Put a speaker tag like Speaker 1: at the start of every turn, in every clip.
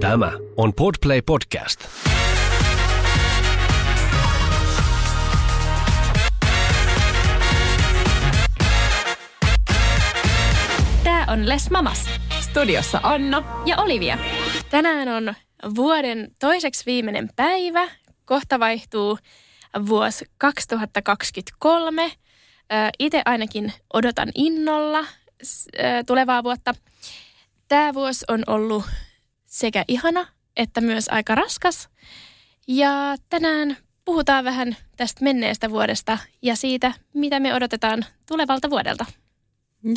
Speaker 1: Tämä on Podplay Podcast.
Speaker 2: Tämä on Les Mamas. Studiossa Anna ja Olivia. Tänään on vuoden toiseksi viimeinen päivä. Kohta vaihtuu vuosi 2023. Itse ainakin odotan innolla tulevaa vuotta. Tämä vuosi on ollut sekä ihana että myös aika raskas. Ja tänään puhutaan vähän tästä menneestä vuodesta ja siitä, mitä me odotetaan tulevalta vuodelta.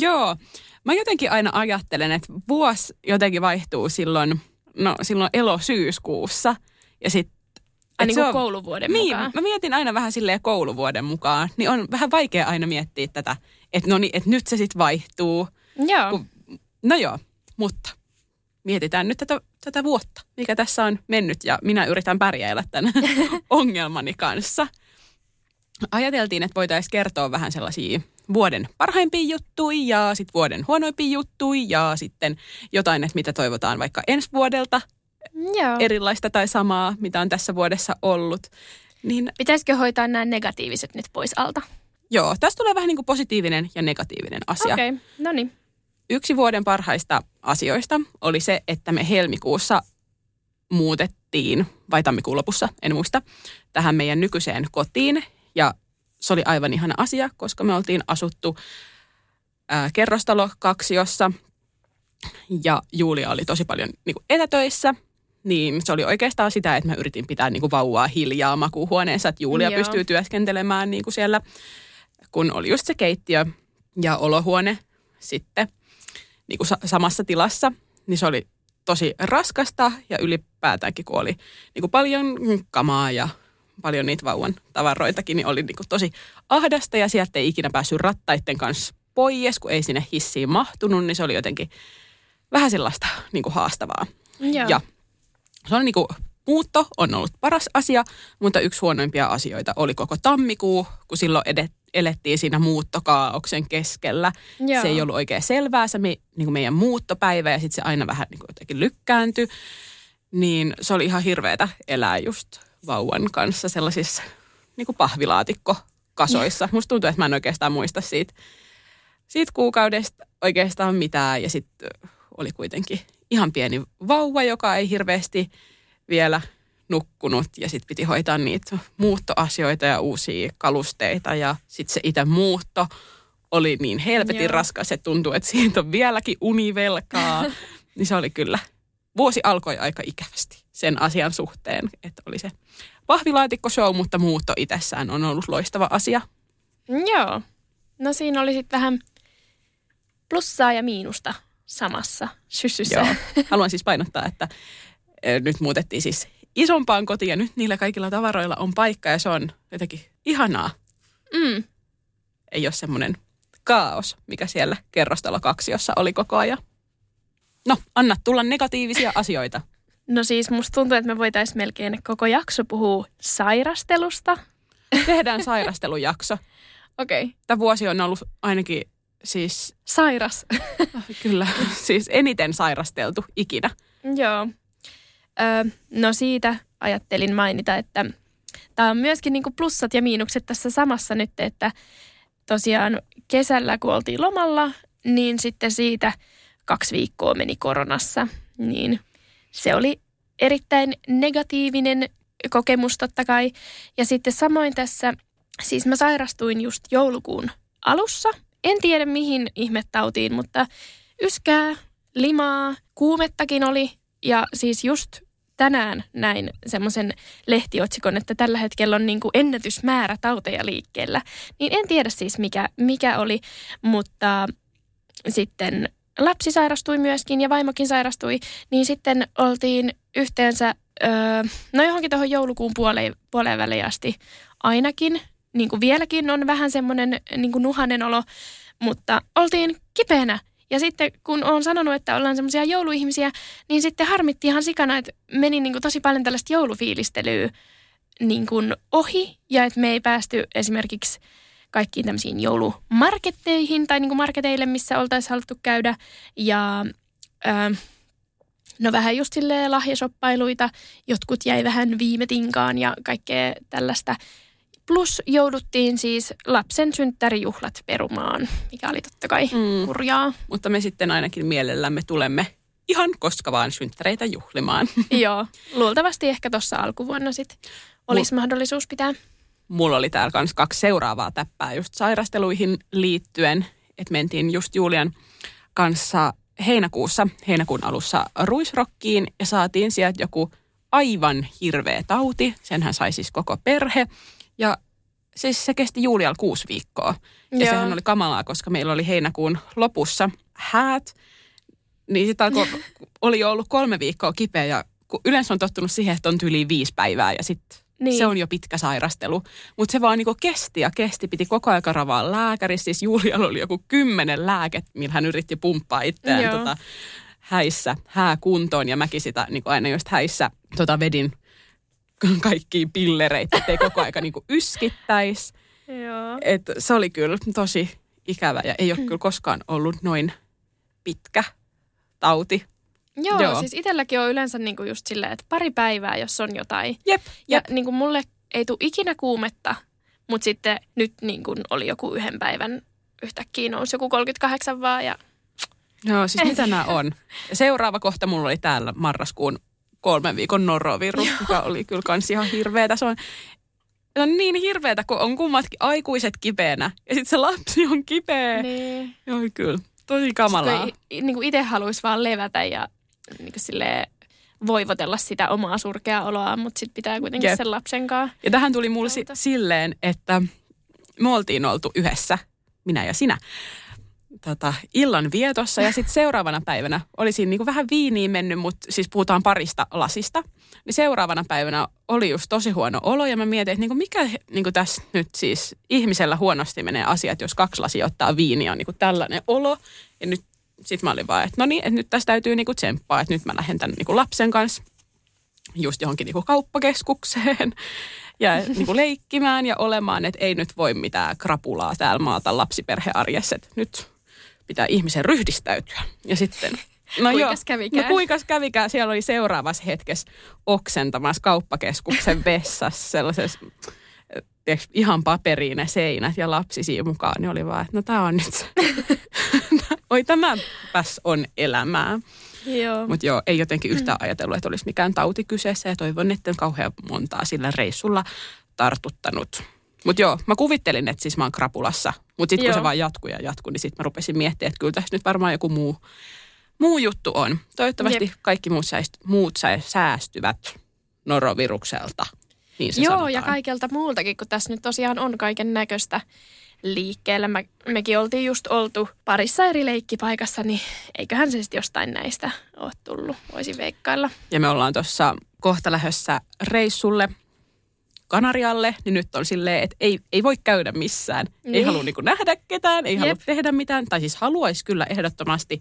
Speaker 3: Joo, mä jotenkin aina ajattelen, että vuosi jotenkin vaihtuu silloin, no silloin elo-syyskuussa ja sitten
Speaker 2: Ai niin kuin on, kouluvuoden
Speaker 3: niin,
Speaker 2: mukaan.
Speaker 3: mä mietin aina vähän silleen kouluvuoden mukaan, niin on vähän vaikea aina miettiä tätä, että no niin, että nyt se sitten vaihtuu.
Speaker 2: Joo.
Speaker 3: Kun, no joo, mutta mietitään nyt tätä, tätä vuotta, mikä tässä on mennyt ja minä yritän pärjäillä tämän ongelmani kanssa. Ajateltiin, että voitaisiin kertoa vähän sellaisia vuoden parhaimpia juttuja ja sitten vuoden huonoimpia juttuja ja sitten jotain, että mitä toivotaan vaikka ensi vuodelta
Speaker 2: Joo.
Speaker 3: erilaista tai samaa, mitä on tässä vuodessa ollut. Niin,
Speaker 2: Pitäisikö hoitaa nämä negatiiviset nyt pois alta?
Speaker 3: joo, tästä tulee vähän niin kuin positiivinen ja negatiivinen asia.
Speaker 2: Okei, okay. no niin.
Speaker 3: Yksi vuoden parhaista asioista oli se, että me helmikuussa muutettiin, vai tammikuun lopussa, en muista, tähän meidän nykyiseen kotiin. Ja se oli aivan ihana asia, koska me oltiin asuttu ää, kerrostalo kaksiossa ja Julia oli tosi paljon niin kuin etätöissä. Niin se oli oikeastaan sitä, että mä yritin pitää niin kuin vauvaa hiljaa makuuhuoneessa, että Julia
Speaker 2: Joo.
Speaker 3: pystyy työskentelemään niin kuin siellä, kun oli just se keittiö ja olohuone sitten niin kuin sa- samassa tilassa. Niin se oli tosi raskasta ja ylipäätäänkin, kun oli niin kuin paljon kamaa ja paljon niitä vauvan tavaroitakin, niin oli niin kuin tosi ahdasta ja sieltä ei ikinä päässyt rattaiden kanssa pois, kun ei sinne hissiin mahtunut, niin se oli jotenkin vähän sellaista niin kuin haastavaa.
Speaker 2: Joo.
Speaker 3: Ja se on niin kuin, muutto on ollut paras asia, mutta yksi huonoimpia asioita oli koko tammikuu, kun silloin edet, elettiin siinä muuttokaauksen keskellä.
Speaker 2: Joo.
Speaker 3: Se ei ollut oikein selvää se me, niin kuin meidän muuttopäivä ja sitten se aina vähän niin kuin jotenkin lykkääntyi. Niin se oli ihan hirveetä elää just vauvan kanssa sellaisissa niin kuin pahvilaatikkokasoissa. Musta tuntuu, että mä en oikeastaan muista siitä, siitä kuukaudesta oikeastaan mitään. Ja sitten oli kuitenkin ihan pieni vauva, joka ei hirveästi vielä nukkunut. Ja sitten piti hoitaa niitä muuttoasioita ja uusia kalusteita. Ja sitten se itse muutto oli niin helvetin
Speaker 2: Joo.
Speaker 3: raskas, että tuntuu, että siitä on vieläkin univelkaa. niin se oli kyllä. Vuosi alkoi aika ikävästi sen asian suhteen, että oli se pahvilaatikko-show, mutta muutto itsessään on ollut loistava asia.
Speaker 2: Joo. No siinä oli sitten vähän plussaa ja miinusta samassa syssyssä.
Speaker 3: Joo. Haluan siis painottaa, että nyt muutettiin siis isompaan kotiin ja nyt niillä kaikilla tavaroilla on paikka ja se on jotenkin ihanaa.
Speaker 2: Mm.
Speaker 3: Ei ole semmoinen kaos, mikä siellä kerrostalo kaksiossa oli koko ajan. No, anna tulla negatiivisia asioita.
Speaker 2: No siis musta tuntuu, että me voitaisiin melkein koko jakso puhua sairastelusta.
Speaker 3: Tehdään sairastelujakso.
Speaker 2: Okei. Okay.
Speaker 3: Tämä vuosi on ollut ainakin siis,
Speaker 2: Sairas.
Speaker 3: kyllä, siis eniten sairasteltu ikinä.
Speaker 2: Joo. No siitä ajattelin mainita, että tämä on myöskin niinku plussat ja miinukset tässä samassa nyt, että tosiaan kesällä kun oltiin lomalla, niin sitten siitä kaksi viikkoa meni koronassa, niin se oli erittäin negatiivinen kokemus totta kai. Ja sitten samoin tässä, siis mä sairastuin just joulukuun alussa. En tiedä mihin ihmettautiin, mutta yskää, limaa, kuumettakin oli. Ja siis just tänään näin semmoisen lehtiotsikon, että tällä hetkellä on niin kuin ennätysmäärä tauteja liikkeellä. Niin en tiedä siis mikä, mikä oli, mutta sitten lapsi sairastui myöskin ja vaimokin sairastui, niin sitten oltiin yhteensä, öö, no johonkin tuohon joulukuun puoleen, puoleen väliin asti ainakin. Niin kuin vieläkin on vähän semmoinen niin kuin nuhanen olo, mutta oltiin kipeänä. Ja sitten kun on sanonut, että ollaan semmoisia jouluihmisiä, niin sitten harmitti ihan sikana, että meni niin kuin tosi paljon tällaista joulufiilistelyä niin kuin ohi ja että me ei päästy esimerkiksi kaikkiin tämmöisiin joulumarketteihin tai niin kuin marketeille, missä oltaisiin haluttu käydä. Ja ää, no vähän just silleen lahjasoppailuita, jotkut jäi vähän viime tinkaan ja kaikkea tällaista. Plus jouduttiin siis lapsen synttärijuhlat perumaan, mikä oli totta kai mm. kurjaa.
Speaker 3: Mutta me sitten ainakin mielellämme tulemme ihan koska vaan synttäreitä juhlimaan.
Speaker 2: Joo, luultavasti ehkä tuossa alkuvuonna sitten olisi mahdollisuus pitää.
Speaker 3: Mulla oli täällä kans kaksi seuraavaa täppää just sairasteluihin liittyen. Että mentiin just Julian kanssa heinäkuussa, heinäkuun alussa ruisrokkiin ja saatiin sieltä joku aivan hirveä tauti. Senhän sai siis koko perhe. Ja siis se kesti Julialla kuusi viikkoa. Ja
Speaker 2: Joo.
Speaker 3: sehän oli kamalaa, koska meillä oli heinäkuun lopussa häät. Niin sitten alkoi, oli jo ollut kolme viikkoa kipeä ja kun yleensä on tottunut siihen, että on yli viisi päivää ja sitten
Speaker 2: Niin.
Speaker 3: niin. se on jo pitkä sairastelu. Mutta se vaan niinku kesti ja kesti, piti koko ajan ravaa lääkärissä. Siis Julialla oli joku kymmenen lääket, millä hän yritti pumppaa itseään
Speaker 2: Joo.
Speaker 3: tota, häissä, hää kuntoon. Ja mäkin sitä niinku aina just häissä tota, vedin kaikkia pillereitä, ettei koko aika niinku yskittäisi.
Speaker 2: Joo.
Speaker 3: Et se oli kyllä tosi ikävä ja ei ole kyllä koskaan ollut noin pitkä tauti.
Speaker 2: Joo,
Speaker 3: Joo.
Speaker 2: Siis itselläkin on yleensä niinku just silleen, että pari päivää, jos on jotain.
Speaker 3: Jep,
Speaker 2: Ja
Speaker 3: jep.
Speaker 2: niinku mulle ei tule ikinä kuumetta, mutta sitten nyt niinku oli joku yhden päivän yhtäkkiä nousi joku 38 vaan ja
Speaker 3: Joo, siis mitä nämä on? Seuraava kohta mulla oli täällä marraskuun kolmen viikon norovirus, mikä oli kyllä kans ihan hirveetä. Se on, se on niin hirveetä, kun on kummatkin aikuiset kipeänä ja sitten se lapsi on kipeä.
Speaker 2: niin.
Speaker 3: Joo, kyllä. Tosi kamalaa.
Speaker 2: Kun i- niinku itse haluaisi vaan levätä ja niinku silleen voivotella sitä omaa surkeaa oloa, mutta sitten pitää kuitenkin
Speaker 3: Jep.
Speaker 2: sen lapsen kanssa.
Speaker 3: Ja tähän tuli mulle si- silleen, että me oltiin oltu yhdessä, minä ja sinä, tota, illan vietossa. Ja sitten seuraavana päivänä oli siinä niinku vähän viiniin mennyt, mutta siis puhutaan parista lasista. Niin seuraavana päivänä oli just tosi huono olo ja mä mietin, että niinku mikä niinku tässä nyt siis ihmisellä huonosti menee asiat, jos kaksi lasia ottaa viiniä, on niinku tällainen olo. Ja nyt sitten mä olin vaan, että no niin, että nyt tässä täytyy niinku tsemppaa, että nyt mä lähden tämän niinku lapsen kanssa just johonkin niinku kauppakeskukseen ja niinku leikkimään ja olemaan, että ei nyt voi mitään krapulaa täällä maata lapsiperhearjessa, nyt pitää ihmisen ryhdistäytyä. Ja sitten, no
Speaker 2: Kuinkas kävikään?
Speaker 3: No kuinkas kävikään? Siellä oli seuraavassa hetkessä oksentamassa kauppakeskuksen vessassa sellaisessa tiedätkö, ihan paperiin ne seinät ja lapsi siinä mukaan, niin oli vaan, että no tämä on nyt se. Oi tämäpäs on elämää.
Speaker 2: Joo.
Speaker 3: Mutta joo, ei jotenkin yhtään ajatellut, että olisi mikään tauti kyseessä ja toivon, että en kauhean montaa sillä reissulla tartuttanut. Mutta joo, mä kuvittelin, että siis mä oon krapulassa. Mutta sitten kun se vaan jatkuu ja jatkuu, niin sitten mä rupesin miettimään, että kyllä tässä nyt varmaan joku muu, muu juttu on. Toivottavasti
Speaker 2: Jep.
Speaker 3: kaikki muut, säist, muut sä- säästyvät norovirukselta. Niin se
Speaker 2: Joo,
Speaker 3: sanotaan.
Speaker 2: ja kaikelta muultakin, kun tässä nyt tosiaan on kaiken näköistä liikkeellä. Mä, mekin oltiin just oltu parissa eri leikkipaikassa, niin eiköhän se sitten jostain näistä ole tullut, voisin veikkailla.
Speaker 3: Ja me ollaan tuossa kohta lähdössä reissulle Kanarialle, niin nyt on silleen, että ei, ei voi käydä missään. Ei
Speaker 2: Niin.
Speaker 3: halua niinku nähdä ketään, ei halua
Speaker 2: Jep.
Speaker 3: tehdä mitään. Tai siis haluaisi kyllä ehdottomasti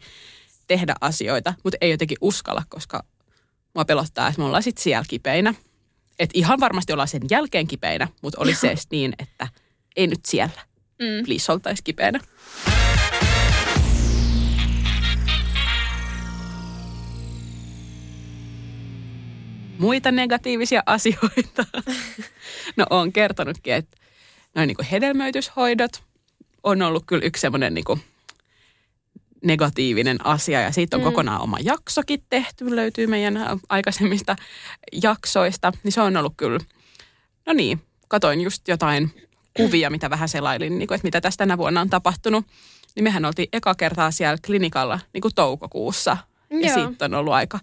Speaker 3: tehdä asioita, mutta ei jotenkin uskalla, koska mua pelottaa, että me ollaan sitten siellä kipeinä. Että ihan varmasti ollaan sen jälkeen kipeinä, mutta olisi se edes niin, että ei nyt siellä.
Speaker 2: Mm.
Speaker 3: Please oltaisi kipeänä. Muita negatiivisia asioita. No on kertonutkin, että noin niin hedelmöityshoidot on ollut kyllä yksi semmoinen niin negatiivinen asia ja siitä on
Speaker 2: Mm.
Speaker 3: kokonaan oma jaksokin tehty, löytyy meidän aikaisemmista jaksoista, niin se on ollut kyllä, no niin, katoin just jotain kuvia, mitä vähän selailin, niin kuin, että mitä tässä tänä vuonna on tapahtunut, niin mehän oltiin eka kertaa siellä klinikalla niin kuin toukokuussa ja
Speaker 2: Joo.
Speaker 3: siitä on ollut aika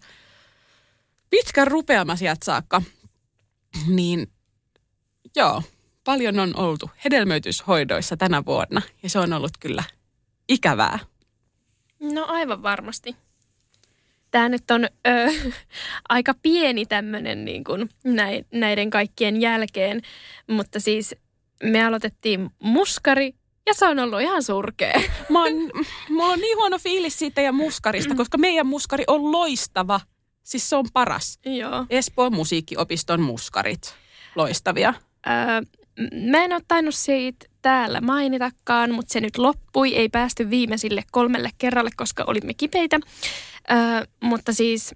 Speaker 3: pitkä rupeama sieltä saakka, niin joo, paljon on oltu hedelmöityshoidoissa tänä vuonna ja se on ollut kyllä ikävää.
Speaker 2: No aivan varmasti. Tämä nyt on ö, aika pieni tämmöinen niin kuin näiden kaikkien jälkeen, mutta siis me aloitettiin muskari ja se on ollut ihan surkea.
Speaker 3: Mä oon, mulla on niin huono fiilis siitä ja muskarista, koska meidän muskari on loistava. Siis se on paras.
Speaker 2: Joo.
Speaker 3: Espoon musiikkiopiston muskarit. Loistavia.
Speaker 2: Öö, mä en ole tainnut siitä täällä mainitakaan, mutta se nyt loppui. Ei päästy viimeisille kolmelle kerralle, koska olimme kipeitä. Öö, mutta siis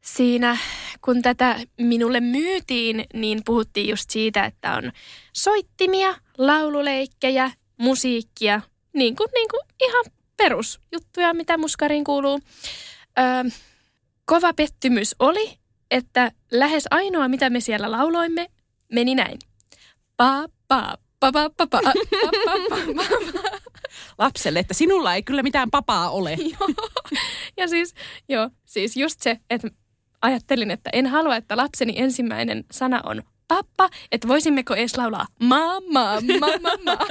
Speaker 2: siinä, kun tätä minulle myytiin, niin puhuttiin just siitä, että on soittimia, laululeikkejä, musiikkia, niin kuin, niin kuin ihan perusjuttuja, mitä muskariin kuuluu. Öö, kova pettymys oli, että lähes ainoa, mitä me siellä lauloimme, meni näin. Pa, pa, pa, pa, pa, pa, pa, pa, pa, pa.
Speaker 3: Lapselle, että sinulla ei kyllä mitään papaa ole.
Speaker 2: Joo. Ja siis, joo, siis just se, että ajattelin, että en halua, että lapseni ensimmäinen sana on pappa, että voisimmeko edes laulaa mamma, mamma, mamma.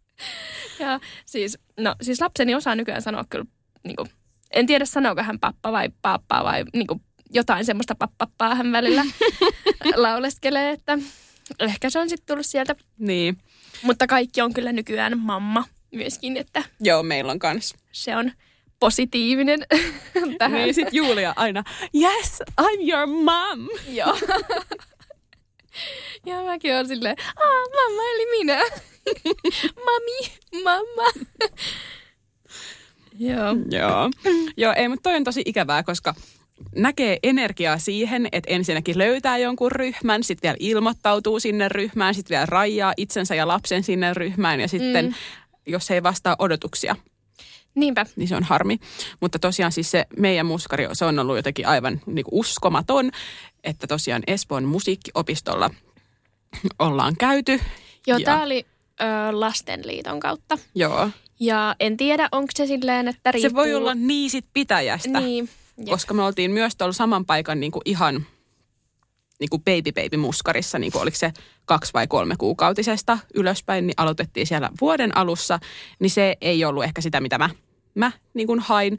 Speaker 2: ja siis, no siis lapseni osaa nykyään sanoa kyllä, niin kuin, en tiedä sanooko hän pappa vai pappa vai niin kuin, jotain semmoista pappappaa hän välillä lauleskelee, että ehkä se on sitten tullut sieltä.
Speaker 3: Niin.
Speaker 2: Mutta kaikki on kyllä nykyään mamma myöskin, että
Speaker 3: Joo, meillä on kans.
Speaker 2: se on positiivinen tähän.
Speaker 3: Niin sit Julia aina, yes, I'm your mom.
Speaker 2: Joo. ja mäkin olen silleen, Aa, mamma eli minä. Mami, mamma. Joo.
Speaker 3: Joo. Joo, ei, mutta toi on tosi ikävää, koska näkee energiaa siihen, että ensinnäkin löytää jonkun ryhmän, sitten vielä ilmoittautuu sinne ryhmään, sitten vielä rajaa itsensä ja lapsen sinne ryhmään ja sitten, mm. jos ei vastaa odotuksia,
Speaker 2: Niinpä.
Speaker 3: niin se on harmi. Mutta tosiaan siis se meidän muskari, se on ollut jotenkin aivan niin uskomaton, että tosiaan Espoon musiikkiopistolla ollaan käyty.
Speaker 2: Joo,
Speaker 3: Ja-
Speaker 2: tämä oli ö, Lastenliiton kautta.
Speaker 3: Joo.
Speaker 2: Ja en tiedä, onko se silleen, että riippuu...
Speaker 3: Se voi olla niin sit pitäjästä.
Speaker 2: Niin. Jep.
Speaker 3: koska me oltiin myös tuolla saman paikan niin kuin ihan niin kuin baby baby muskarissa, niin kuin oliko se kaksi vai kolme kuukautisesta ylöspäin, niin aloitettiin siellä vuoden alussa, niin se ei ollut ehkä sitä, mitä mä, mä niin kuin hain,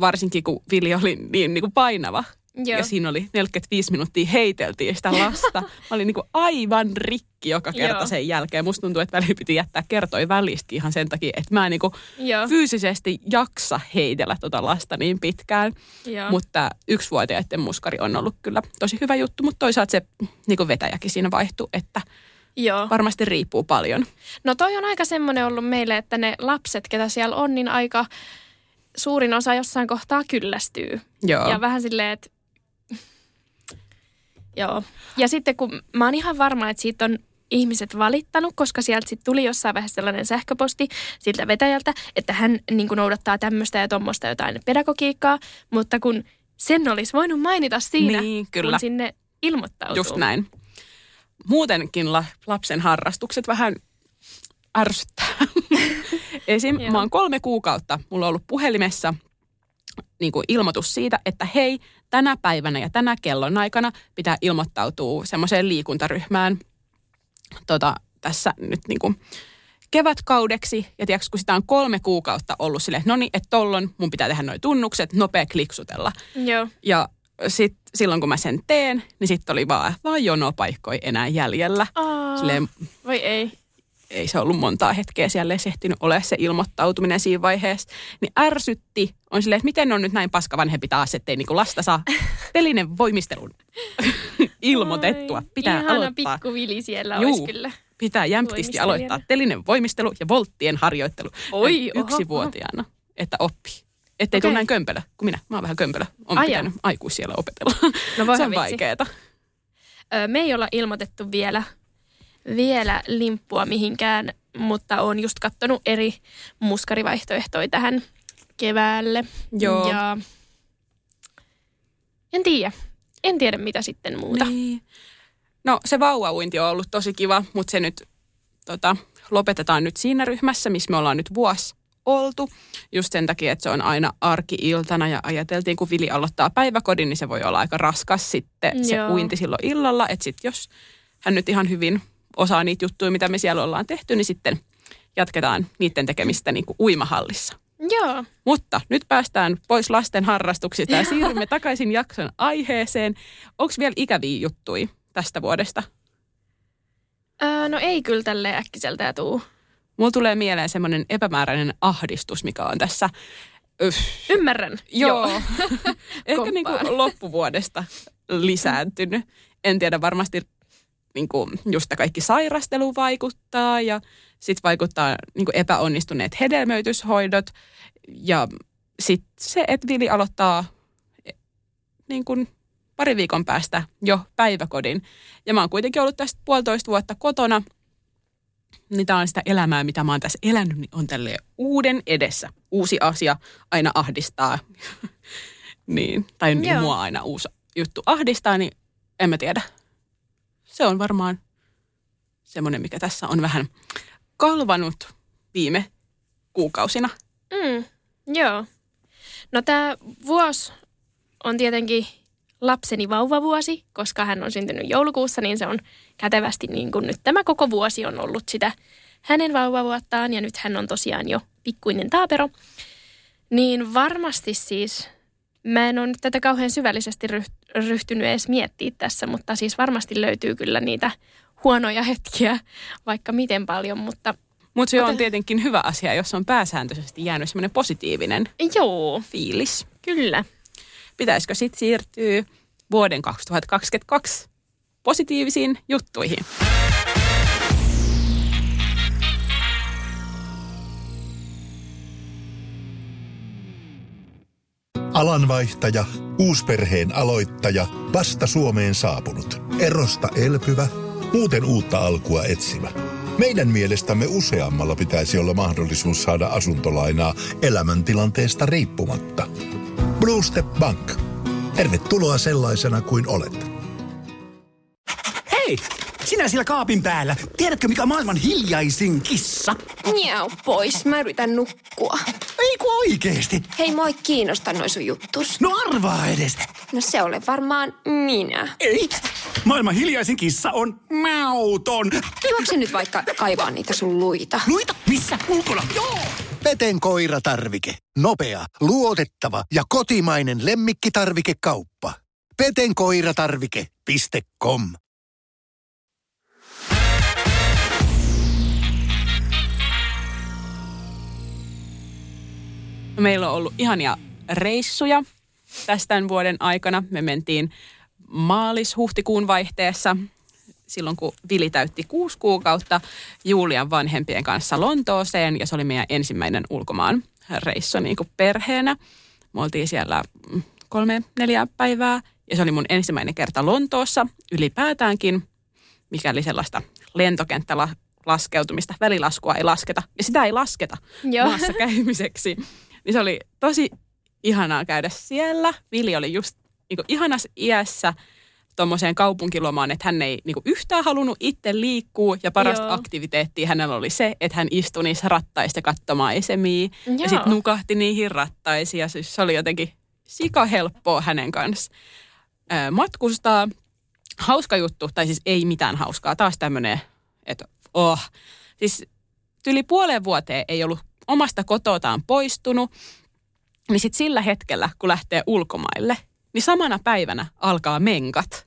Speaker 3: varsinkin kun Vili oli niin, niin kuin painava.
Speaker 2: Joo.
Speaker 3: Ja siinä oli 45 minuuttia heiteltiin sitä lasta. Mä olin niin kuin aivan rikki joka kerta
Speaker 2: Joo.
Speaker 3: sen jälkeen. Musta tuntuu, että väliin piti jättää kertoi välistäkin ihan sen takia, että mä en niin kuin
Speaker 2: Joo.
Speaker 3: fyysisesti jaksa heitellä tota lasta niin pitkään.
Speaker 2: Joo.
Speaker 3: Mutta yksivuotiaiden muskari on ollut kyllä tosi hyvä juttu, mutta toisaalta se niin kuin vetäjäkin siinä vaihtuu, että
Speaker 2: Joo.
Speaker 3: varmasti riippuu paljon.
Speaker 2: No toi on aika semmoinen ollut meille, että ne lapset, ketä siellä on, niin aika suurin osa jossain kohtaa kyllästyy.
Speaker 3: Joo.
Speaker 2: Ja vähän silleen, että... Joo. Ja sitten kun mä oon ihan varma, että siitä on ihmiset valittanut, koska sieltä sitten tuli jossain vaiheessa sellainen sähköposti siltä vetäjältä, että hän niin noudattaa tämmöistä ja tuommoista jotain pedagogiikkaa, mutta kun sen olisi voinut mainita siinä,
Speaker 3: Niin, kyllä.
Speaker 2: kun sinne ilmoittautuu.
Speaker 3: Just näin. Muutenkin la, lapsen harrastukset vähän ärsyttää. Esim. Mä oon kolme kuukautta, mulla on ollut puhelimessa niin kuin ilmoitus siitä, että hei, tänä päivänä ja tänä kellon aikana pitää ilmoittautua semmoiseen liikuntaryhmään tota, tässä nyt niin kuin kevätkaudeksi. Ja tiedätkö, kun sitä on kolme kuukautta ollut silleen, että no niin, että tollon mun pitää tehdä noi tunnukset, nopea kliksutella.
Speaker 2: Joo.
Speaker 3: Ja sit, silloin kun mä sen teen, niin sitten oli vaan, vaan jonopaikkoja enää jäljellä.
Speaker 2: Aa,
Speaker 3: Silleen,
Speaker 2: voi ei.
Speaker 3: Ei se ollut montaa hetkeä siellä ei se ehtinyt ole se ilmoittautuminen siinä vaiheessa. Niin ärsytti. On silleen, että miten on nyt näin paska vanhempi taas, ettei niinku lasta saa telinen voimistelun ilmoitettua.
Speaker 2: Oi,
Speaker 3: Pitää
Speaker 2: ihana
Speaker 3: aloittaa.
Speaker 2: pikku Vili siellä
Speaker 3: Juu.
Speaker 2: olisi kyllä.
Speaker 3: Pitää jämptisti aloittaa telinen voimistelu ja volttien harjoittelu.
Speaker 2: Oi, oho,
Speaker 3: Yksivuotiaana, että oppii. Ettei
Speaker 2: Okei.
Speaker 3: tule näin kömpelö kuin minä. Mä oon vähän kömpelö. On
Speaker 2: Ai
Speaker 3: pitänyt aikuis siellä opetella.
Speaker 2: No
Speaker 3: se on
Speaker 2: vitsi.
Speaker 3: vaikeeta.
Speaker 2: Me ei olla ilmoitettu vielä, vielä limppua mihinkään, mutta on just kattonut eri muskarivaihtoehtoja tähän keväälle.
Speaker 3: Joo.
Speaker 2: Ja en tiedä. En tiedä mitä sitten muuta.
Speaker 3: Niin. No se vauvauinti on ollut tosi kiva, mutta se nyt tota, lopetetaan nyt siinä ryhmässä, missä me ollaan nyt vuosi oltu. Just sen takia, että se on aina arki-iltana ja ajateltiin, kun Vili aloittaa päiväkodin, niin se voi olla aika raskas sitten se
Speaker 2: Joo.
Speaker 3: uinti silloin illalla. Että sitten jos hän nyt ihan hyvin osaa niitä juttuja, mitä me siellä ollaan tehty, niin sitten jatketaan niiden tekemistä niin kuin uimahallissa.
Speaker 2: Joo.
Speaker 3: Mutta nyt päästään pois lasten harrastuksista ja siirrymme takaisin jakson aiheeseen. Onko vielä ikäviä juttuja tästä vuodesta?
Speaker 2: Öö, no ei kyllä tälle äkkiseltä tuu.
Speaker 3: Mulla tulee mieleen semmoinen epämääräinen ahdistus, mikä on tässä. Öf.
Speaker 2: Ymmärrän.
Speaker 3: Joo. Ehkä
Speaker 2: Komppaan.
Speaker 3: niin kuin loppuvuodesta lisääntynyt. En tiedä, varmasti niin kuin just kaikki sairastelu vaikuttaa ja sitten vaikuttaa niin kuin epäonnistuneet hedelmöityshoidot ja sitten se, että Vili aloittaa eh, niin kuin pari viikon päästä jo päiväkodin. Ja mä oon kuitenkin ollut tästä puolitoista vuotta kotona, niin tämä on sitä elämää, mitä mä oon tässä elänyt, niin on tälleen uuden edessä. Uusi asia aina ahdistaa. niin, tai niin mua aina uusi juttu ahdistaa, niin en mä tiedä. Se on varmaan semmoinen, mikä tässä on vähän kalvanut viime kuukausina.
Speaker 2: Mm, joo. No tämä vuosi on tietenkin lapseni vauvavuosi, koska hän on syntynyt joulukuussa, niin se on kätevästi niin kuin nyt tämä koko vuosi on ollut sitä hänen vauvavuottaan ja nyt hän on tosiaan jo pikkuinen taapero. Niin varmasti siis, mä en ole nyt tätä kauhean syvällisesti ryht- ryhtynyt edes miettimään tässä, mutta siis varmasti löytyy kyllä niitä huonoja hetkiä vaikka miten paljon, mutta
Speaker 3: Mutta se on tietenkin hyvä asia, jos on pääsääntöisesti jäänyt semmoinen positiivinen
Speaker 2: joo,
Speaker 3: fiilis.
Speaker 2: kyllä.
Speaker 3: Pitäisikö sitten siirtyä vuoden 2022 positiivisiin juttuihin?
Speaker 4: Alanvaihtaja, uusperheen aloittaja, vasta Suomeen saapunut, erosta elpyvä, muuten uutta alkua etsimä. Meidän mielestämme useammalla pitäisi olla mahdollisuus saada asuntolainaa elämäntilanteesta riippumatta. Blue Step Bank. Tervetuloa sellaisena kuin olet.
Speaker 5: Hei! Sinä siellä kaapin päällä. Tiedätkö, mikä on maailman hiljaisin kissa?
Speaker 6: Miau pois, mä yritän nukkua.
Speaker 5: Ei kun oikeesti.
Speaker 6: Hei, moi kiinnosta noin sun juttus.
Speaker 5: No arvaa edes.
Speaker 6: No se ole varmaan minä.
Speaker 5: Ei. Maailman hiljaisin kissa on mauton.
Speaker 6: Juokse nyt vaikka kaivaa niitä sun luita.
Speaker 5: Luita? Missä? Ulkona? Joo!
Speaker 4: Peten koiratarvike. Nopea, luotettava ja kotimainen lemmikkitarvikekauppa. Petenkoiratarvike.com
Speaker 3: Meillä on ollut ihania reissuja tästä tämän vuoden aikana. Me mentiin maalis-huhtikuun vaihteessa, silloin kun Vili täytti kuusi kuukautta Julian vanhempien kanssa Lontooseen. Ja se oli meidän ensimmäinen ulkomaan reissu niin kuin perheenä. Me oltiin siellä kolme, neljä päivää. Ja se oli mun ensimmäinen kerta Lontoossa ylipäätäänkin, mikäli sellaista lentokenttällä laskeutumista, välilaskua ei lasketa. Ja sitä ei lasketa
Speaker 2: Joo.
Speaker 3: maassa käymiseksi. Niin se oli tosi ihanaa käydä siellä. Vili oli just niin kuin ihanassa iässä tuommoiseen kaupunkilomaan, että hän ei niin kuin yhtään halunnut itse liikkua. Ja parasta
Speaker 2: Joo.
Speaker 3: aktiviteettia hänellä oli se, että hän istui niissä rattaissa katsomaan esemiä. Ja
Speaker 2: Joo.
Speaker 3: sitten nukahti niihin rattaisiin. Ja siis se oli jotenkin sika helppoa hänen kanssa ö, matkustaa. Hauska juttu, tai siis ei mitään hauskaa. Taas tämmöinen, että oh. Siis yli puoleen vuoteen ei ollut omasta kototaan poistunut, niin sitten sillä hetkellä, kun lähtee ulkomaille, niin samana päivänä alkaa menkat.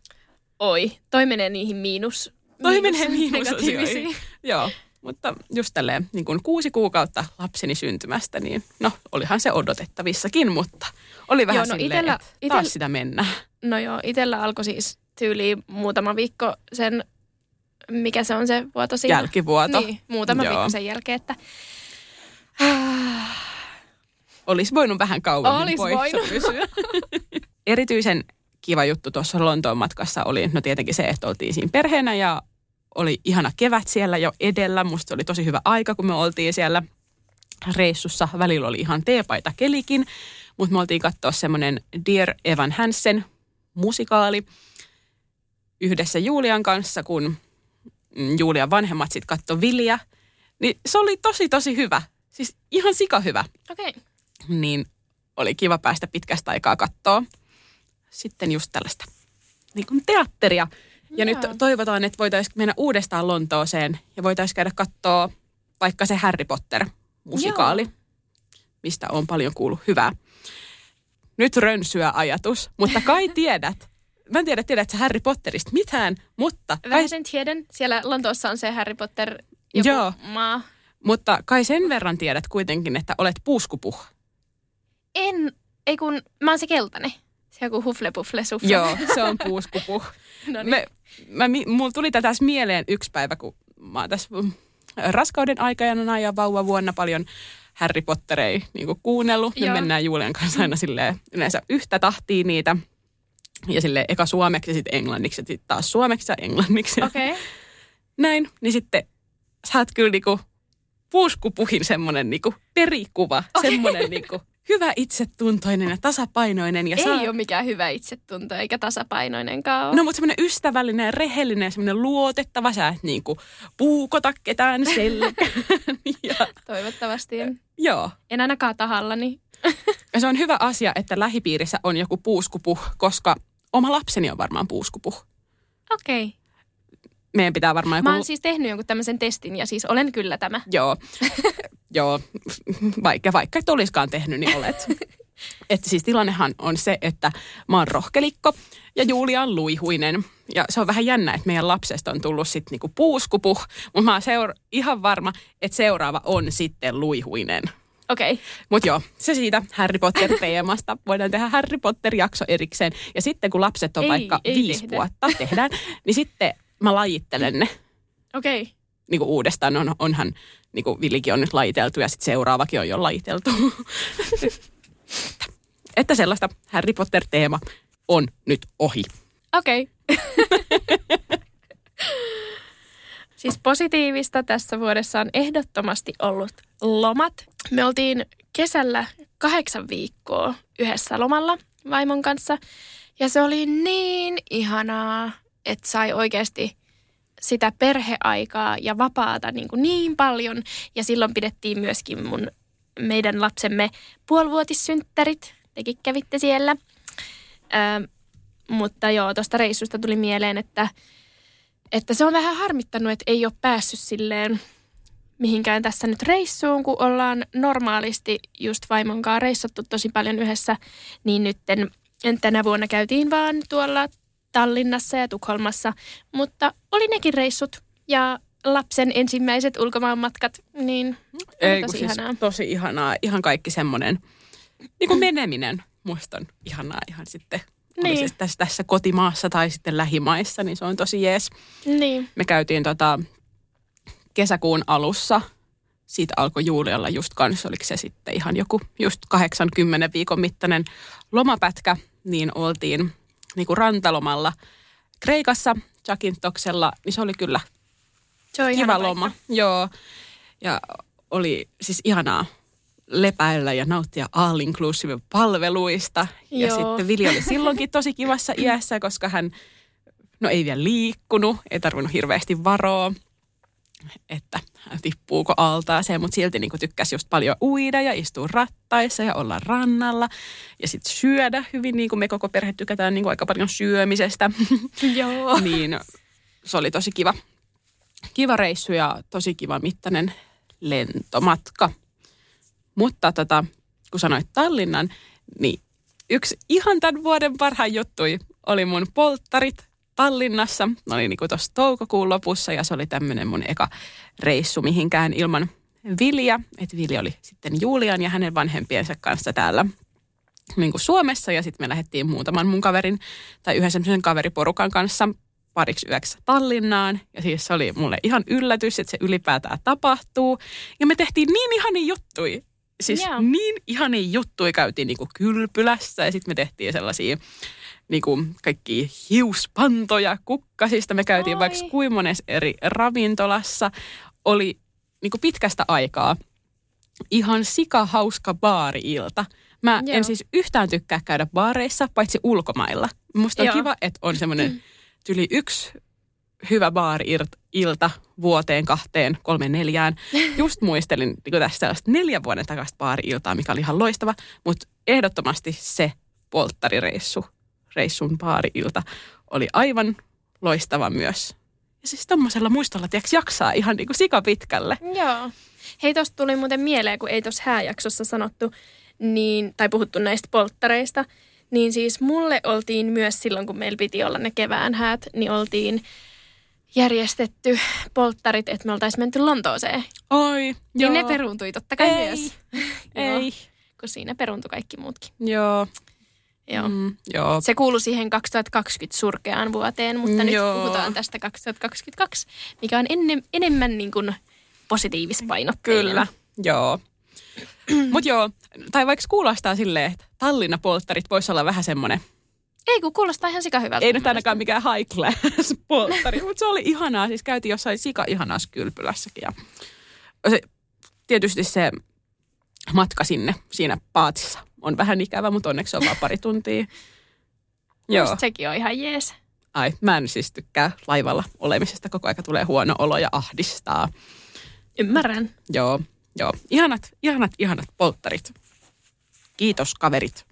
Speaker 2: Oi, toi menee niihin miinus.
Speaker 3: Toi
Speaker 2: miinus-
Speaker 3: menee miinusasioihin. Joo, mutta just tälleen niin kuin kuusi kuukautta lapseni syntymästä, niin no olihan se odotettavissakin, mutta oli vähän
Speaker 2: Joo, no
Speaker 3: silleen,
Speaker 2: itellä-
Speaker 3: että taas
Speaker 2: itellä-
Speaker 3: sitä mennään.
Speaker 2: No joo, itellä alkoi siis tyyli muutama viikko sen, mikä se on se vuoto siinä?
Speaker 3: Jälkivuoto.
Speaker 2: Niin, muutama
Speaker 3: Joo.
Speaker 2: viikko sen jälkeen, että
Speaker 3: Olisi voinut vähän kauemmin
Speaker 2: Olis
Speaker 3: poissa
Speaker 2: voinut.
Speaker 3: pysyä. Erityisen kiva juttu tuossa Lontoon matkassa oli no tietenkin se, että oltiin siinä perheenä ja oli ihana kevät siellä jo edellä. Musta se oli tosi hyvä aika, kun me oltiin siellä reissussa. Välillä oli ihan teepaita kelikin, mutta me oltiin katsoa semmoinen Dear Evan Hansen musikaali yhdessä Julian kanssa, kun mm, Julian vanhemmat sitten katsoi Vilja. Niin se oli tosi tosi hyvä. Siis ihan sika hyvä
Speaker 2: okei. Okay.
Speaker 3: niin oli kiva päästä pitkästä aikaa katsoa. Sitten just tällaista niin kuin teatteria. Ja
Speaker 2: Joo.
Speaker 3: nyt toivotaan, että voitaisiin mennä uudestaan Lontooseen ja voitaisiin käydä katsoa vaikka se Harry Potter-musikaali,
Speaker 2: Joo.
Speaker 3: mistä on paljon kuullut hyvää. Nyt rönsyä ajatus, mutta kai tiedät. Mä en tiedä, tiedätkö Harry Potterista mitään, mutta kai,
Speaker 2: Vähän sen tiedän. Siellä Lontoossa on se Harry Potter joku
Speaker 3: Joo.
Speaker 2: maa.
Speaker 3: Mutta kai sen verran tiedät kuitenkin, että olet puuskupuh.
Speaker 2: En, ei kun, mä oon se keltainen. Se joku hufle pufle sufle.
Speaker 3: Joo, se on puuskupuh.
Speaker 2: no niin.
Speaker 3: Me, mä, mulla tuli tätä tässä mieleen yksi päivä, kun mä oon tässä mm, raskauden aikana ja vauva vuonna paljon Harry Potterei niin kuunnellut. Me
Speaker 2: Joo.
Speaker 3: mennään Julian kanssa aina silleen, yleensä yhtä tahtia niitä. Ja sille eka suomeksi ja sitten englanniksi ja sitten taas suomeksi ja englanniksi.
Speaker 2: Okei. Okay.
Speaker 3: Näin, niin sitten sä oot kyllä niinku puuskupuhin semmoinen niinku perikuva, okay. semmoinen niinku hyvä itsetuntoinen ja tasapainoinen. Ja
Speaker 2: Ei
Speaker 3: saa...
Speaker 2: ole mikään hyvä itsetunto eikä tasapainoinenkaan ole.
Speaker 3: No mutta semmoinen ystävällinen ja rehellinen ja semmoinen luotettava. Sä et niinku puukota ketään selkään. ja,
Speaker 2: Toivottavasti en.
Speaker 3: joo.
Speaker 2: En ainakaan tahallani.
Speaker 3: Ja se on hyvä asia, että lähipiirissä on joku puuskupuh, koska oma lapseni on varmaan puuskupuh.
Speaker 2: Okei. Okay.
Speaker 3: Meidän pitää varmaan joku...
Speaker 2: Mä oon siis tehnyt jonkun tämmöisen testin ja siis olen kyllä tämä.
Speaker 3: Joo, joo. Vaikka, vaikka et olisikaan tehnyt, niin olet. Että siis tilannehan on se, että mä oon rohkelikko ja Julia on luihuinen. Ja se on vähän jännä, että meidän lapsesta on tullut sitten niinku puuskupuh, mutta mä oon seura- ihan varma, että seuraava on sitten luihuinen.
Speaker 2: Okei. Okay.
Speaker 3: Mutta joo, se siitä Harry Potter-teemasta. Voidaan tehdä Harry Potter-jakso erikseen. Ja sitten kun lapset on
Speaker 2: Ei,
Speaker 3: vaikka
Speaker 2: ei
Speaker 3: viisi
Speaker 2: tehdä.
Speaker 3: vuotta, tehdään, niin sitten mä lajittelen ne
Speaker 2: Okei. Okay.
Speaker 3: niin kuin uudestaan. On, onhan, niin kuin Villikin on nyt lajiteltu ja sitten seuraavakin on jo lajiteltu. että sellaista Harry Potter-teema on nyt ohi.
Speaker 2: Okei. Okay. siis positiivista tässä vuodessa on ehdottomasti ollut lomat. Me oltiin kesällä kahdeksan viikkoa yhdessä lomalla vaimon kanssa. Ja se oli niin ihanaa, että sai oikeasti sitä perheaikaa ja vapaata niin, kuin niin paljon. Ja silloin pidettiin myöskin mun, meidän lapsemme puolivuotissynttärit. Tekin kävitte siellä. Ö, mutta joo, tuosta reissusta tuli mieleen, että, että se on vähän harmittanut, että ei ole päässyt silleen mihinkään tässä nyt reissuun, kun ollaan normaalisti just vaimon kanssa reissattu tosi paljon yhdessä, niin nytten tänä vuonna käytiin vaan tuolla Tallinnassa ja Tukholmassa, mutta oli nekin reissut ja lapsen ensimmäiset ulkomaanmatkat, niin oli
Speaker 3: Ei,
Speaker 2: tosi
Speaker 3: siis
Speaker 2: ihanaa.
Speaker 3: tosi ihanaa. Ihan kaikki semmoinen niin kuin meneminen. Musta on ihanaa ihan sitten. Niin.
Speaker 2: Niin.
Speaker 3: Se tässä, tässä kotimaassa tai sitten lähimaissa, niin se on tosi jees.
Speaker 2: Niin,
Speaker 3: Me käytiin tota, kesäkuun alussa. Siitä alkoi Julialla just kanssa, oliko se sitten ihan joku just 80 viikon mittainen lomapätkä. Niin oltiin niin kuin rantalomalla Kreikassa, Jakintoksella, niin se oli kyllä
Speaker 2: se on
Speaker 3: kiva loma.
Speaker 2: paikka.
Speaker 3: Joo, ja oli siis ihanaa lepäillä ja nauttia all inclusive palveluista. Ja
Speaker 2: Joo.
Speaker 3: sitten Vili oli silloinkin tosi kivassa iässä, koska hän no ei vielä liikkunut, ei tarvinnut hirveästi varoa, että tippuuko altaaseen, mutta silti niin tykkäsi just paljon uida ja istua rattaissa ja olla rannalla ja sitten syödä hyvin, niin kuin me koko perhe tykätään niin kuin aika paljon syömisestä.
Speaker 2: Joo.
Speaker 3: niin se oli tosi kiva, kiva reissu ja tosi kiva mittainen lentomatka. Mutta tota, kun sanoit Tallinnan, niin yksi ihan tämän vuoden parhaan juttui oli mun polttarit Tallinnassa. Ne oli niinku tuossa toukokuun lopussa ja se oli tämmöinen mun eka reissu mihinkään ilman Vilja. Että Vilja oli sitten Julian ja hänen vanhempiensa kanssa täällä niin kuin Suomessa ja sitten me lähdettiin muutaman mun kaverin tai yhden semmoisen kaveriporukan kanssa pariksi yöksi Tallinnaan. Ja siis se oli mulle ihan yllätys, että se ylipäätään tapahtuu. Ja me tehtiin niin ihania juttui. Siis
Speaker 2: Joo.
Speaker 3: niin ihania juttui käytiin niinku kylpylässä ja sitten me tehtiin sellaisia niinku kaikki hiuspantoja kukkasista. Me käytiin
Speaker 2: Oi.
Speaker 3: vaikka kuinka monessa eri ravintolassa. Oli niinku pitkästä aikaa ihan sikahauska baari-ilta. Mä
Speaker 2: Joo.
Speaker 3: en siis yhtään tykkää käydä baareissa, paitsi ulkomailla. Musta on
Speaker 2: Joo.
Speaker 3: kiva, että on semmoinen tyli yksi hyvä baari-ilta vuoteen, kahteen, kolmeen, neljään. Just muistelin niin tästä sellaista neljän vuoden takaisin baari-iltaa, mikä oli ihan loistava. Mutta ehdottomasti se polttarireissu, reissun baari-ilta, oli aivan loistava myös. Ja siis tommosella muistolla, tiedätkö, jaksaa ihan niin kuin sikapitkälle.
Speaker 2: Joo. Hei, tosta tuli muuten mieleen, kun ei tuossa hääjaksossa sanottu, niin, tai puhuttu näistä polttareista, niin siis mulle oltiin myös silloin, kun meillä piti olla ne kevään häät, niin oltiin järjestetty polttarit, että me oltaisiin menty Lontooseen.
Speaker 3: Oi,
Speaker 2: Niin
Speaker 3: joo.
Speaker 2: ne peruuntui totta kai
Speaker 3: Ei,
Speaker 2: myös.
Speaker 3: Ei.
Speaker 2: Joo, kun siinä peruuntui kaikki muutkin.
Speaker 3: Joo.
Speaker 2: Joo. Mm.
Speaker 3: Mm, joo.
Speaker 2: Se kuului siihen 2020 surkeaan vuoteen, mutta nyt
Speaker 3: Joo.
Speaker 2: puhutaan tästä 2022, mikä on ennen, enemmän niin kuin positiivispainotteinen.
Speaker 3: Kyllä, joo. Mutta joo, tai vaikka kuulostaa silleen, että Tallinna-polttarit voisi olla vähän semmoinen,
Speaker 2: Ei kun kuulostaa ihan sika hyvältä.
Speaker 3: ei nyt ainakaan mikään high class polttari, mutta se oli ihanaa. Siis käytiin jossain sika ihanassa kylpylässäkin. Ja se, tietysti se matka sinne siinä paatsissa on vähän ikävä, mutta onneksi se on vaan pari tuntia. Joo.
Speaker 2: Musta sekin on ihan jees.
Speaker 3: Ai, mä en siis tykkää laivalla olemisesta. Koko aika tulee huono olo ja ahdistaa.
Speaker 2: Ymmärrän.
Speaker 3: Joo, joo. Ihanat, ihanat, ihanat polttarit. Kiitos kaverit.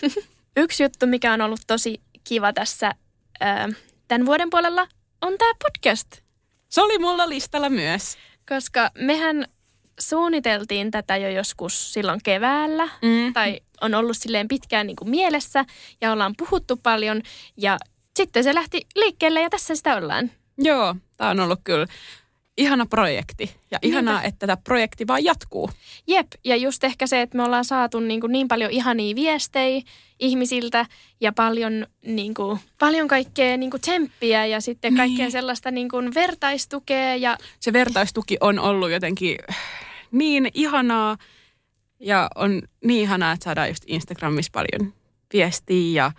Speaker 2: Yksi juttu, mikä on ollut tosi kiva tässä ää, tämän vuoden puolella, on tämä podcast.
Speaker 3: Se oli mulla listalla myös.
Speaker 2: Koska mehän suunniteltiin tätä jo joskus silloin keväällä,
Speaker 3: Mm.
Speaker 2: tai on ollut silleen pitkään niin kuin mielessä, ja ollaan puhuttu paljon, ja sitten se lähti liikkeelle, ja tässä sitä ollaan.
Speaker 3: Joo, tämä on ollut kyllä ihana projekti. Ja ihanaa, että tämä projekti vaan jatkuu.
Speaker 2: Jep, ja just ehkä se, että me ollaan saatu niin, kuin niin paljon ihania viestejä ihmisiltä ja paljon, niin kuin, paljon kaikkea niin kuin tsemppiä ja sitten
Speaker 3: Niin.
Speaker 2: kaikkea sellaista niin kuin vertaistukea ja
Speaker 3: Se vertaistuki on ollut jotenkin niin ihanaa. Ja on niin ihanaa, että saadaan just Instagramissa paljon viestiä ja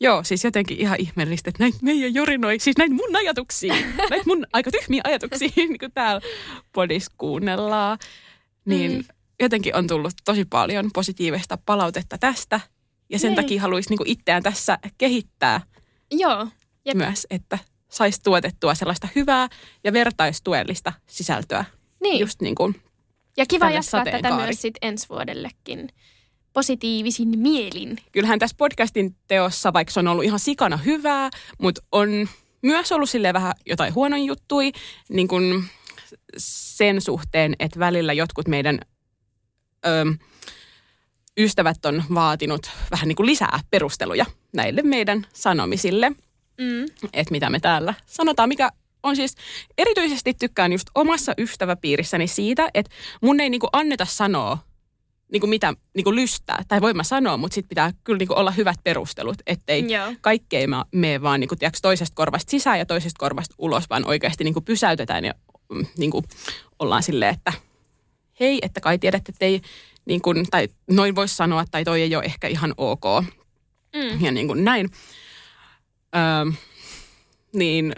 Speaker 3: Joo, siis jotenkin ihan ihmeellistä, että näitä meidän jorinoi, siis näitä mun ajatuksia, näitä mun aika tyhmiä ajatuksia, niin kuin täällä podissa kuunnellaan. Niin mm. Jotenkin on tullut tosi paljon positiivista palautetta tästä. Ja sen
Speaker 2: Niin.
Speaker 3: takia haluaisi niin itseään tässä kehittää
Speaker 2: joo, Jep.
Speaker 3: myös, että saisi tuotettua sellaista hyvää ja vertaistuellista sisältöä.
Speaker 2: niin.
Speaker 3: Just niin kuin,
Speaker 2: ja kiva jatkaa tätä myös sit ensi vuodellekin positiivisin mielin.
Speaker 3: kyllähän tässä podcastin teossa, vaikka se on ollut ihan sikana hyvää, mutta on myös ollut sille vähän jotain huonon juttui, niin kuin sen suhteen, että välillä jotkut meidän ö, ystävät on vaatinut vähän niin kuin lisää perusteluja näille meidän sanomisille,
Speaker 2: Mm.
Speaker 3: että mitä me täällä sanotaan, mikä on siis, erityisesti tykkään just omassa ystäväpiirissäni siitä, että mun ei niin kuin anneta sanoa niin kuin mitä niin kuin lystää, tai voin mä sanoa, mutta sitten pitää kyllä niin kuin olla hyvät perustelut, ettei
Speaker 2: Joo.
Speaker 3: kaikki ei ma- mene vaan niin kuin, tiedätkö, toisesta korvasta sisään ja toisesta korvasta ulos, vaan oikeasti niin kuin pysäytetään ja mm, niin kuin ollaan silleen, että hei, että kai tiedät, että ei, niin kuin, tai noin voisi sanoa, tai toi ei ole ehkä ihan ok.
Speaker 2: Mm.
Speaker 3: Ja niin kuin näin. Öö, niin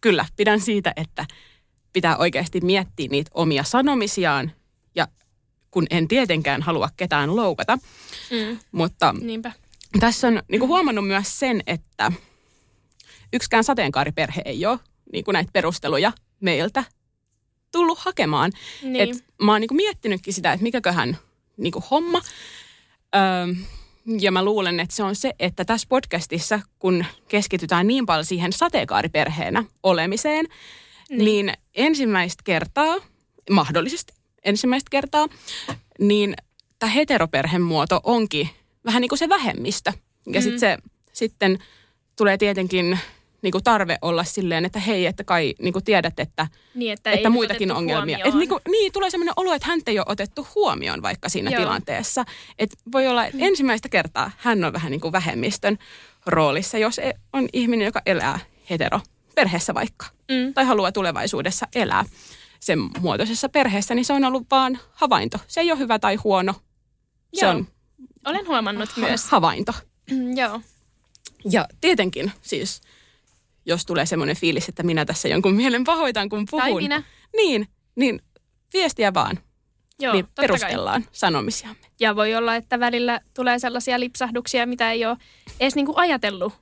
Speaker 3: kyllä, pidän siitä, että pitää oikeasti miettiä niitä omia sanomisiaan ja kun en tietenkään halua ketään loukata,
Speaker 2: Mm.
Speaker 3: mutta
Speaker 2: Niinpä.
Speaker 3: tässä on niin kuin huomannut myös sen, että yksikään sateenkaariperhe ei ole niin kuin näitä perusteluja meiltä tullut hakemaan.
Speaker 2: Niin.
Speaker 3: Et mä oon niin kuin miettinytkin sitä, että mikäköhän niin kuin homma. Öö, ja mä luulen, että se on se, että tässä podcastissa, kun keskitytään niin paljon siihen sateenkaariperheenä olemiseen, niin, niin ensimmäistä kertaa, mahdollisesti ensimmäistä kertaa, niin tämä heteroperhemuoto onkin vähän niin kuin se vähemmistö. Ja
Speaker 2: Mm.
Speaker 3: sit se, sitten tulee tietenkin niin kuin tarve olla silleen, että hei, että kai niin kuin tiedät, että,
Speaker 2: Niin, että,
Speaker 3: että muitakin ongelmia. Et niin, kuin, niin, tulee sellainen olo, että häntä ei ole otettu huomioon vaikka siinä
Speaker 2: Joo.
Speaker 3: tilanteessa. Et voi olla, että ensimmäistä kertaa hän on vähän niin kuin vähemmistön roolissa, jos e- on ihminen, joka elää hetero perheessä vaikka.
Speaker 2: Mm.
Speaker 3: Tai haluaa tulevaisuudessa elää sen muotoisessa perheessä, niin se on ollut vaan havainto. Se ei ole hyvä tai huono. Se
Speaker 2: Joo.
Speaker 3: on
Speaker 2: Olen huomannut
Speaker 3: ha-
Speaker 2: myös.
Speaker 3: havainto.
Speaker 2: Mm, Joo.
Speaker 3: Ja tietenkin siis, jos tulee semmoinen fiilis, että minä tässä jonkun mielen pahoitan, kun puhun.
Speaker 2: Tai minä.
Speaker 3: Niin, niin viestiä vaan.
Speaker 2: Joo,
Speaker 3: niin
Speaker 2: totta kai.
Speaker 3: perustellaan sanomisiamme.
Speaker 2: Ja voi olla, että välillä tulee sellaisia lipsahduksia, mitä ei ole edes niinku ajatellut.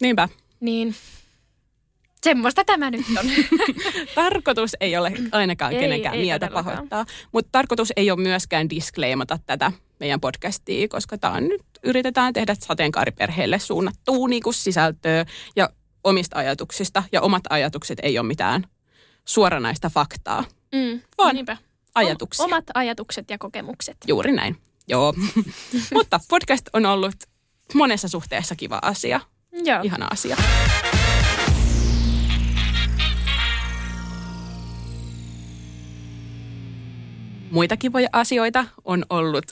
Speaker 3: Niinpä.
Speaker 2: Niin semmoista tämä nyt on.
Speaker 3: Tarkoitus ei ole ainakaan
Speaker 2: Ei,
Speaker 3: kenenkään
Speaker 2: ei
Speaker 3: mieltä
Speaker 2: todellakaan.
Speaker 3: pahoittaa, mutta tarkoitus ei ole myöskään disclaimata tätä meidän podcastia, koska tämä on nyt yritetään tehdä sateenkaariperheelle suunnattua niin kuin sisältöä ja omista ajatuksista. Ja omat ajatukset ei ole mitään suoranaista faktaa.
Speaker 2: Mm,
Speaker 3: Vaan
Speaker 2: niinpä.
Speaker 3: ajatuksia.
Speaker 2: Omat ajatukset ja kokemukset.
Speaker 3: Juuri näin. Joo. Mutta podcast on ollut monessa suhteessa kiva asia.
Speaker 2: Joo.
Speaker 3: Ihana asia. Muita kivoja asioita on ollut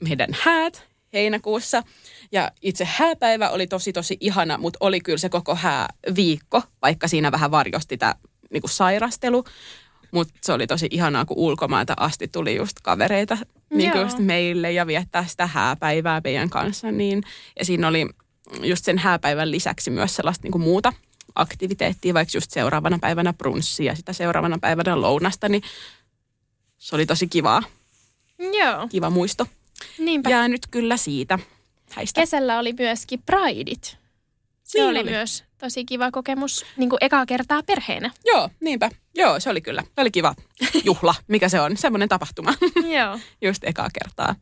Speaker 3: meidän häät heinäkuussa. Ja itse hääpäivä oli tosi tosi ihana, mutta oli kyllä se koko hääviikko, vaikka siinä vähän varjosti tämä niinku sairastelu. Mutta se oli tosi ihanaa, kun ulkomailta asti tuli just kavereita niin
Speaker 2: Joo.
Speaker 3: just meille ja viettää sitä hääpäivää meidän kanssa. Niin, ja siinä oli just sen hääpäivän lisäksi myös sellaista niin kuin muuta aktiviteettia, vaikka just seuraavana päivänä brunssia ja sitä seuraavana päivänä lounasta, niin se oli tosi kivaa,
Speaker 2: Joo,
Speaker 3: kiva muisto.
Speaker 2: Niinpä.
Speaker 3: Jää nyt kyllä siitä häistä.
Speaker 2: Kesällä oli myöskin Prideit. Se
Speaker 3: Niin
Speaker 2: oli,
Speaker 3: oli.
Speaker 2: myös tosi kiva kokemus niin kuin ekaa kertaa perheenä.
Speaker 3: Joo, niinpä. Joo, se oli kyllä. Se oli kiva juhla, mikä se on. Semmoinen tapahtuma.
Speaker 2: Joo.
Speaker 3: Just ekaa kertaa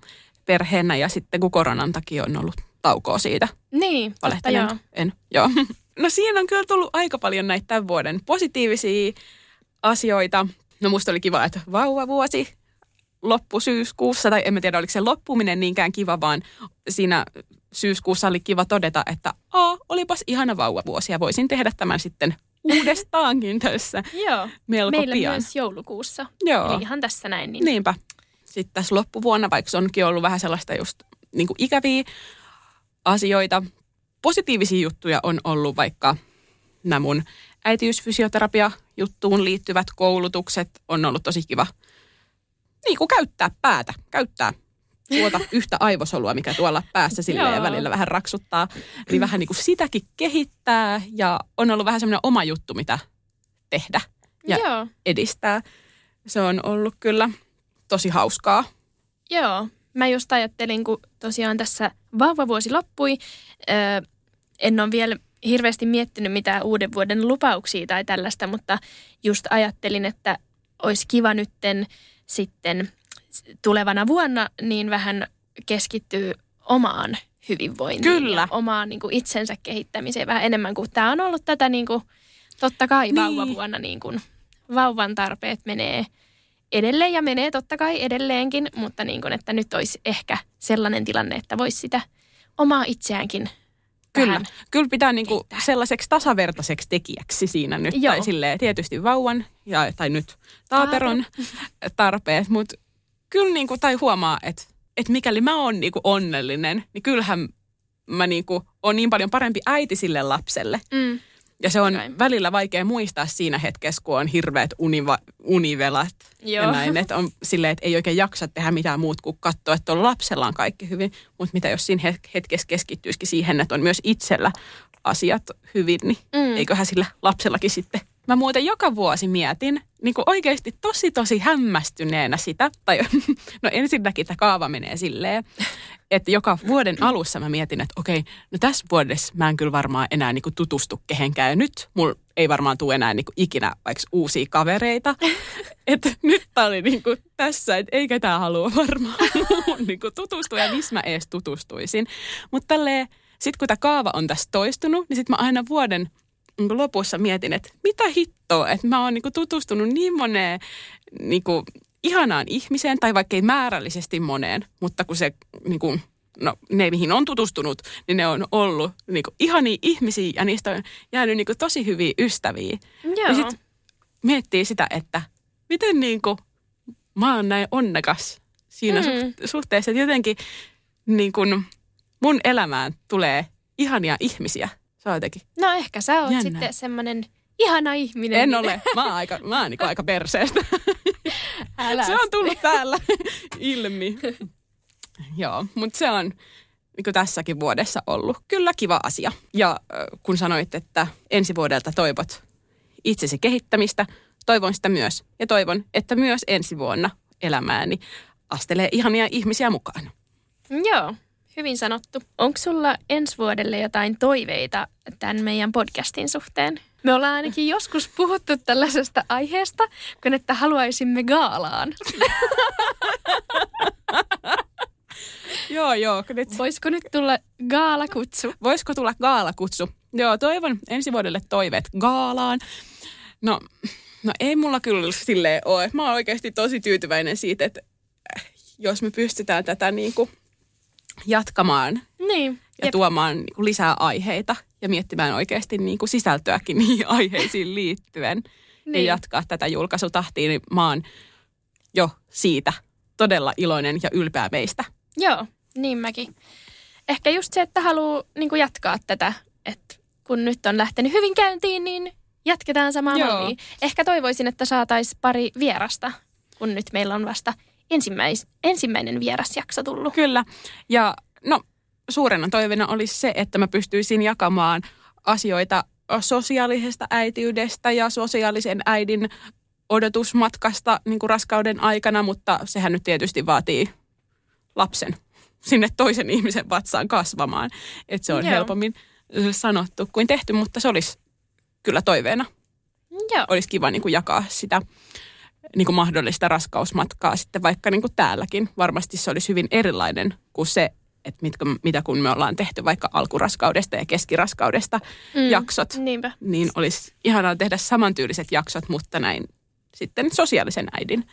Speaker 3: perheenä ja sitten kun koronan takia on ollut taukoa siitä.
Speaker 2: Niin, totta joo.
Speaker 3: En. Joo. No siinä on kyllä tullut aika paljon näitä tämän vuoden positiivisia asioita. No musta oli kiva, että vauvavuosi loppu syyskuussa, tai en mä tiedä oliko se loppuminen niinkään kiva, vaan siinä syyskuussa oli kiva todeta, että Aa, olipas ihana vauvavuosi ja voisin tehdä tämän sitten uudestaankin tässä
Speaker 2: Joo.
Speaker 3: melko
Speaker 2: Meillä
Speaker 3: pian.
Speaker 2: myös joulukuussa.
Speaker 3: Joo.
Speaker 2: Eli ihan tässä näin. Niin.
Speaker 3: Niinpä. Sitten tässä loppuvuonna, vaikka se onkin ollut vähän sellaista just niin kuin ikäviä asioita, positiivisia juttuja on ollut vaikka nämä mun äitiysfysioterapia-juttuun liittyvät koulutukset. On ollut tosi kiva niin kuin käyttää päätä, käyttää tuota yhtä aivosolua, mikä tuolla päässä silleen
Speaker 2: Joo.
Speaker 3: välillä vähän raksuttaa. Eli vähän niin kuin sitäkin kehittää ja on ollut vähän semmoinen oma juttu, mitä tehdä ja
Speaker 2: Joo.
Speaker 3: edistää. Se on ollut kyllä tosi hauskaa.
Speaker 2: Joo. Mä just ajattelin, kun tosiaan tässä vauvavuosi loppui, öö, en ole vielä hirveästi miettinyt mitään uuden vuoden lupauksia tai tällaista, mutta just ajattelin, että olisi kiva nytten sitten tulevana vuonna niin vähän keskittyy omaan hyvinvointiin
Speaker 3: Kyllä.
Speaker 2: ja omaan niin kuin itsensä kehittämiseen vähän enemmän, kuin tämä on ollut tätä niin kuin, totta kai
Speaker 3: Niin.
Speaker 2: vauvavuonna niin kuin, vauvan tarpeet menee edelleen ja menee totta kai edelleenkin, mutta niin kuin, että nyt olisi ehkä sellainen tilanne, että voisi sitä omaa itseäänkin
Speaker 3: Kyllä, kyllä pitää niinku
Speaker 2: kehittää.
Speaker 3: sellaiseksi tasavertaiseksi tekijäksi siinä nyt.
Speaker 2: Joo.
Speaker 3: Tai silleen tietysti vauvan ja, tai nyt taaperon tarpeet, mutta kyllä niinku, tai huomaa, että et mikäli mä oon niinku onnellinen, niin kyllähän mä niinku on niin paljon parempi äiti sille lapselle.
Speaker 2: Mm.
Speaker 3: Ja se on
Speaker 2: Kai.
Speaker 3: välillä vaikea muistaa siinä hetkessä, kun on hirveät univa, univelat
Speaker 2: Joo.
Speaker 3: ja näin. Että on silleen, että ei oikein jaksa tehdä mitään muut kuin katsoa, että on lapsella on kaikki hyvin. Mutta mitä jos siinä het- hetkessä keskittyisikin siihen, että on myös itsellä asiat hyvin, niin
Speaker 2: mm.
Speaker 3: eiköhän sillä lapsellakin sitten. Mä muuten joka vuosi mietin niin kuin oikeasti tosi tosi hämmästyneenä sitä, tai no ensinnäkin tämä kaava menee silleen, että joka vuoden alussa mä mietin, että okei, no tässä vuodessa mä en kyllä varmaan enää niin kuin tutustu kehenkään. Ja nyt mulla ei varmaan tule enää niin kuin ikinä vaikka uusia kavereita. Että nyt tää oli niin kuin tässä, että ei ketään halua varmaan muuhun niin kuin tutustua ja missä mä edes tutustuisin. Mutta tälleen, sit kun tämä kaava on tässä toistunut, niin sit mä aina vuoden lopussa mietin, että mitä hittoa, että mä oon niin kuin tutustunut niin moneen niin kuin ihanaan ihmiseen, tai vaikka ei määrällisesti moneen, mutta kun se, niin kuin, no ne mihin on tutustunut, niin ne on ollut niin kuin ihania ihmisiä ja niistä on jäänyt niin kuin tosi hyviä ystäviä.
Speaker 2: Joo.
Speaker 3: Ja sit miettii sitä, että miten niin kuin mä oon näin onnekas siinä
Speaker 2: Mm.
Speaker 3: mm. suhteessa, että jotenkin niin kuin mun elämään tulee ihania ihmisiä. Se on jotenkin
Speaker 2: No ehkä sä oot
Speaker 3: Jännä.
Speaker 2: sitten semmoinen ihana ihminen.
Speaker 3: En
Speaker 2: niin-
Speaker 3: ole. Mä oon aika, mä oon niin aika perseestä.
Speaker 2: Älä
Speaker 3: se on tullut täällä ilmi. Joo, mutta se on niin tässäkin vuodessa ollut kyllä kiva asia. Ja kun sanoit, että ensi vuodelta toivot itsesi kehittämistä, toivon sitä myös. Ja toivon, että myös ensi vuonna elämääni astelee ihania ihmisiä mukaan.
Speaker 2: Joo, hyvin sanottu. Onko sulla ensi vuodelle jotain toiveita tämän meidän podcastin suhteen? Me ollaan ainakin joskus puhuttu tällaisesta aiheesta, kun että haluaisimme gaalaan.
Speaker 3: Joo, joo. Nyt
Speaker 2: Voisiko nyt tulla gaalakutsu?
Speaker 3: Voisiko tulla gaalakutsu? Joo, toivon ensi vuodelle toiveet gaalaan. No, no ei mulla kyllä silleen ole. Mä oon oikeasti tosi tyytyväinen siitä, että äh, jos me pystytään tätä niin kuin jatkamaan
Speaker 2: Niin.
Speaker 3: ja
Speaker 2: Jep.
Speaker 3: tuomaan niin kuin lisää aiheita ja miettimään oikeasti niin kuin sisältöäkin niihin aiheisiin liittyen niin. ja jatkaa tätä julkaisutahtia, niin mä oon jo siitä todella iloinen ja ylpeä meistä.
Speaker 2: Joo, niin mäkin. Ehkä just se, että haluaa niin jatkaa tätä, että kun nyt on lähtenyt hyvin käyntiin, niin jatketaan samaa mallia. Ehkä toivoisin, että saataisiin pari vierasta, kun nyt meillä on vasta ensimmäis, ensimmäinen vierasjakso tullut.
Speaker 3: Kyllä. Ja no, suurena toiveena olisi se, että mä pystyisin jakamaan asioita sosiaalisesta äitiydestä ja sosiaalisen äidin odotusmatkasta niin kuin raskauden aikana, mutta sehän nyt tietysti vaatii lapsen sinne toisen ihmisen vatsaan kasvamaan. Että se on
Speaker 2: Joo.
Speaker 3: helpommin sanottu kuin tehty, mutta se olisi kyllä toiveena.
Speaker 2: Joo,
Speaker 3: Olisi kiva niin kuin jakaa sitä niin kuin mahdollista raskausmatkaa sitten vaikka niin kuin täälläkin. Varmasti se olisi hyvin erilainen kuin se, että mitkä, mitä kun me ollaan tehty vaikka alkuraskaudesta ja keskiraskaudesta mm. jaksot.
Speaker 2: niinpä.
Speaker 3: Niin olisi ihanaa tehdä samantyyliset jaksot, mutta näin sitten sosiaalisen äidin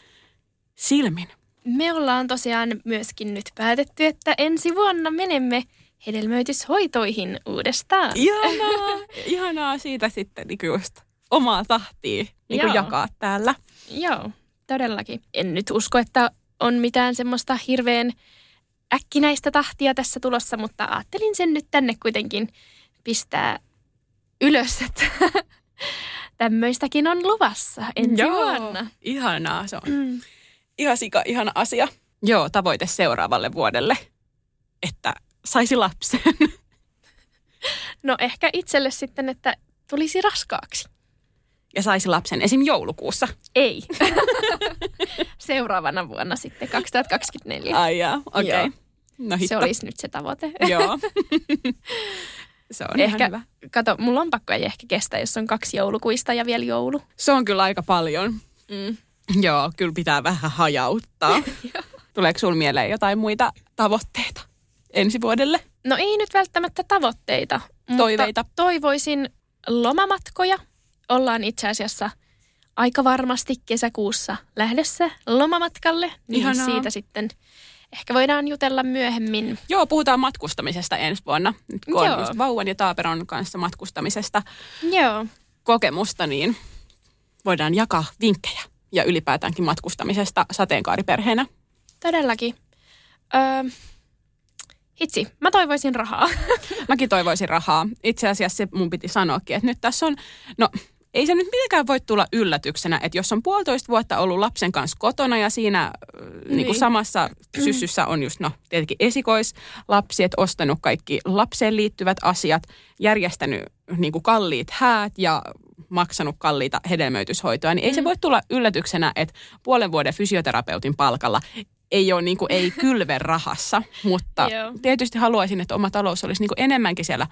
Speaker 3: silmin.
Speaker 2: Me ollaan tosiaan myöskin nyt päätetty, että ensi vuonna menemme hedelmöityshoitoihin uudestaan.
Speaker 3: Ihanaa, ihanaa siitä sitten niin just omaa tahtia niin jakaa täällä.
Speaker 2: Joo, todellakin. En nyt usko, että on mitään semmoista hirveän äkkinäistä tahtia tässä tulossa, mutta ajattelin sen nyt tänne kuitenkin pistää ylös, että tämmöistäkin on luvassa ensi vuonna.
Speaker 3: Ihanaa, se on mm. ihan sika ihana asia. Joo, tavoite seuraavalle vuodelle, että saisi lapsen.
Speaker 2: No ehkä itselle sitten, että tulisi raskaaksi.
Speaker 3: Ja saisi lapsen esim. joulukuussa.
Speaker 2: Ei. Seuraavana vuonna sitten, 2024.
Speaker 3: Ai jaa, okei. Okay. No hitto.
Speaker 2: Se olisi nyt se tavoite.
Speaker 3: Joo. se on
Speaker 2: ehkä,
Speaker 3: ihan hyvä.
Speaker 2: kato, mulla on pakko ei ehkä kestä, jos on kaksi joulukuista ja vielä joulu.
Speaker 3: Se on kyllä aika paljon.
Speaker 2: Mm.
Speaker 3: Joo, kyllä pitää vähän hajauttaa. Tuleeko sinulla mieleen jotain muita tavoitteita ensi vuodelle?
Speaker 2: No ei nyt välttämättä tavoitteita, mutta
Speaker 3: Toiveita.
Speaker 2: toivoisin lomamatkoja. Ollaan itse asiassa aika varmasti kesäkuussa lähdössä lomamatkalle, niin
Speaker 3: Ihanaa.
Speaker 2: siitä sitten ehkä voidaan jutella myöhemmin.
Speaker 3: Joo, puhutaan matkustamisesta ensi vuonna. Nyt kun on
Speaker 2: Joo.
Speaker 3: just vauvan ja taaperon kanssa matkustamisesta
Speaker 2: Joo,
Speaker 3: kokemusta, niin voidaan jakaa vinkkejä ja ylipäätäänkin matkustamisesta sateenkaariperheenä.
Speaker 2: todellakin. Öö, hitsi, mä toivoisin rahaa.
Speaker 3: Mäkin toivoisin rahaa. Itse asiassa se mun piti sanoakin, että nyt tässä on, no ei se nyt mitenkään voi tulla yllätyksenä, että jos on puolitoista vuotta ollut lapsen kanssa kotona ja siinä niin. Niin kuin samassa syssyssä on just no tietenkin esikoislapsi, että ostanut kaikki lapseen liittyvät asiat, järjestänyt niin kuin kalliit häät ja maksanut kalliita hedelmöityshoitoja, niin ei se voi tulla yllätyksenä, että puolen vuoden fysioterapeutin palkalla ei ole niin kuin, ei kylven rahassa, mutta tietysti haluaisin, että oma talous olisi niin kuin enemmänkin siellä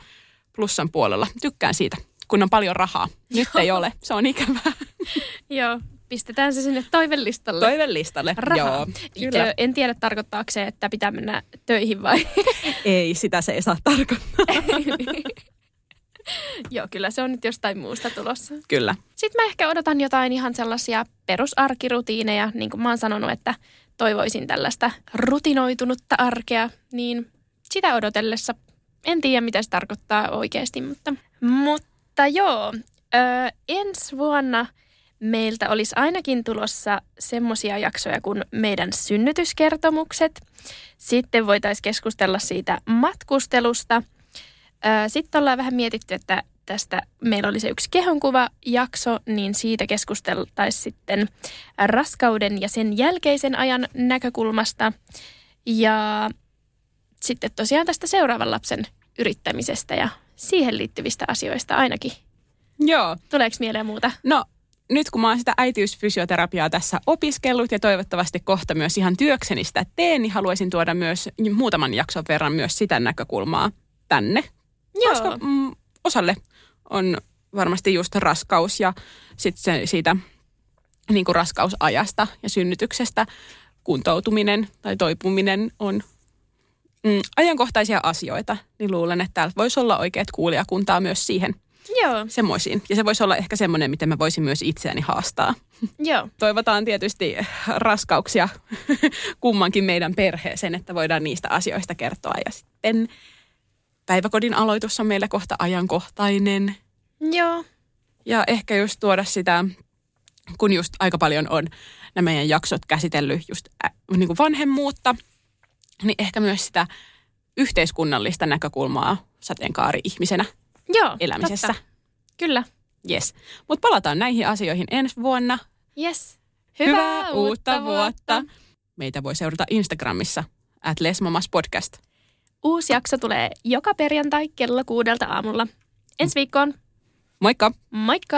Speaker 3: plussan puolella. Tykkään siitä, kun on paljon rahaa. Nyt ei ole, se on ikävää.
Speaker 2: Joo, pistetään se sinne toivelistalle.
Speaker 3: Toivelistalle.
Speaker 2: Rahaa.
Speaker 3: Joo, kyllä.
Speaker 2: En tiedä, tarkoittaako se, että pitää mennä töihin vai...
Speaker 3: Ei, sitä se ei saa tarkoittaa.
Speaker 2: Joo, kyllä se on nyt jostain muusta tulossa.
Speaker 3: Kyllä.
Speaker 2: Sitten mä ehkä odotan jotain ihan sellaisia perusarkirutiineja, niin kuin mä oon sanonut, että toivoisin tällaista rutinoitunutta arkea, niin sitä odotellessa en tiedä, mitä se tarkoittaa oikeasti, mutta, mutta joo, ö, ensi vuonna meiltä olisi ainakin tulossa semmoisia jaksoja kuin meidän synnytyskertomukset. Sitten voitaisiin keskustella siitä matkustelusta. Sitten ollaan vähän mietitty, että tästä meillä oli se yksi kehonkuva-jakso, niin siitä keskusteltaisiin sitten raskauden ja sen jälkeisen ajan näkökulmasta. Ja sitten tosiaan tästä seuraavan lapsen yrittämisestä ja siihen liittyvistä asioista ainakin.
Speaker 3: Joo.
Speaker 2: Tuleeko mieleen muuta?
Speaker 3: No, nyt kun mä oon sitä äitiysfysioterapiaa tässä opiskellut ja toivottavasti kohta myös ihan työkseni sitä teen, niin haluaisin tuoda myös muutaman jakson verran myös sitä näkökulmaa tänne. Koska mm, osalle on varmasti just raskaus ja sitten siitä niin kuin raskausajasta ja synnytyksestä kuntoutuminen tai toipuminen on mm, ajankohtaisia asioita, niin luulen, että täältä voisi olla oikeat kuulijakuntaa myös siihen
Speaker 2: Joo,
Speaker 3: semmoisiin. Ja se voisi olla ehkä semmoinen, miten mä voisin myös itseäni haastaa.
Speaker 2: joo.
Speaker 3: Toivotaan tietysti raskauksia kummankin meidän perheeseen, että voidaan niistä asioista kertoa. Ja sitten päiväkodin aloitus on meillä kohta ajankohtainen.
Speaker 2: Joo,
Speaker 3: Ja ehkä just tuoda sitä, kun just aika paljon on nämä meidän jaksot käsitellyt just ä, niin kuin vanhemmuutta, niin ehkä myös sitä yhteiskunnallista näkökulmaa sateenkaari-ihmisenä
Speaker 2: joo.
Speaker 3: elämisessä.
Speaker 2: Totta. Kyllä.
Speaker 3: Yes. Mutta palataan näihin asioihin ensi vuonna.
Speaker 2: Yes.
Speaker 3: Hyvää, uutta vuotta! Meitä voi seurata Instagramissa, at Lesmamas Podcast.
Speaker 2: Uusi jakso tulee joka perjantai kello kuudelta aamulla. Ensi viikkoon.
Speaker 3: Moikka!
Speaker 2: Moikka!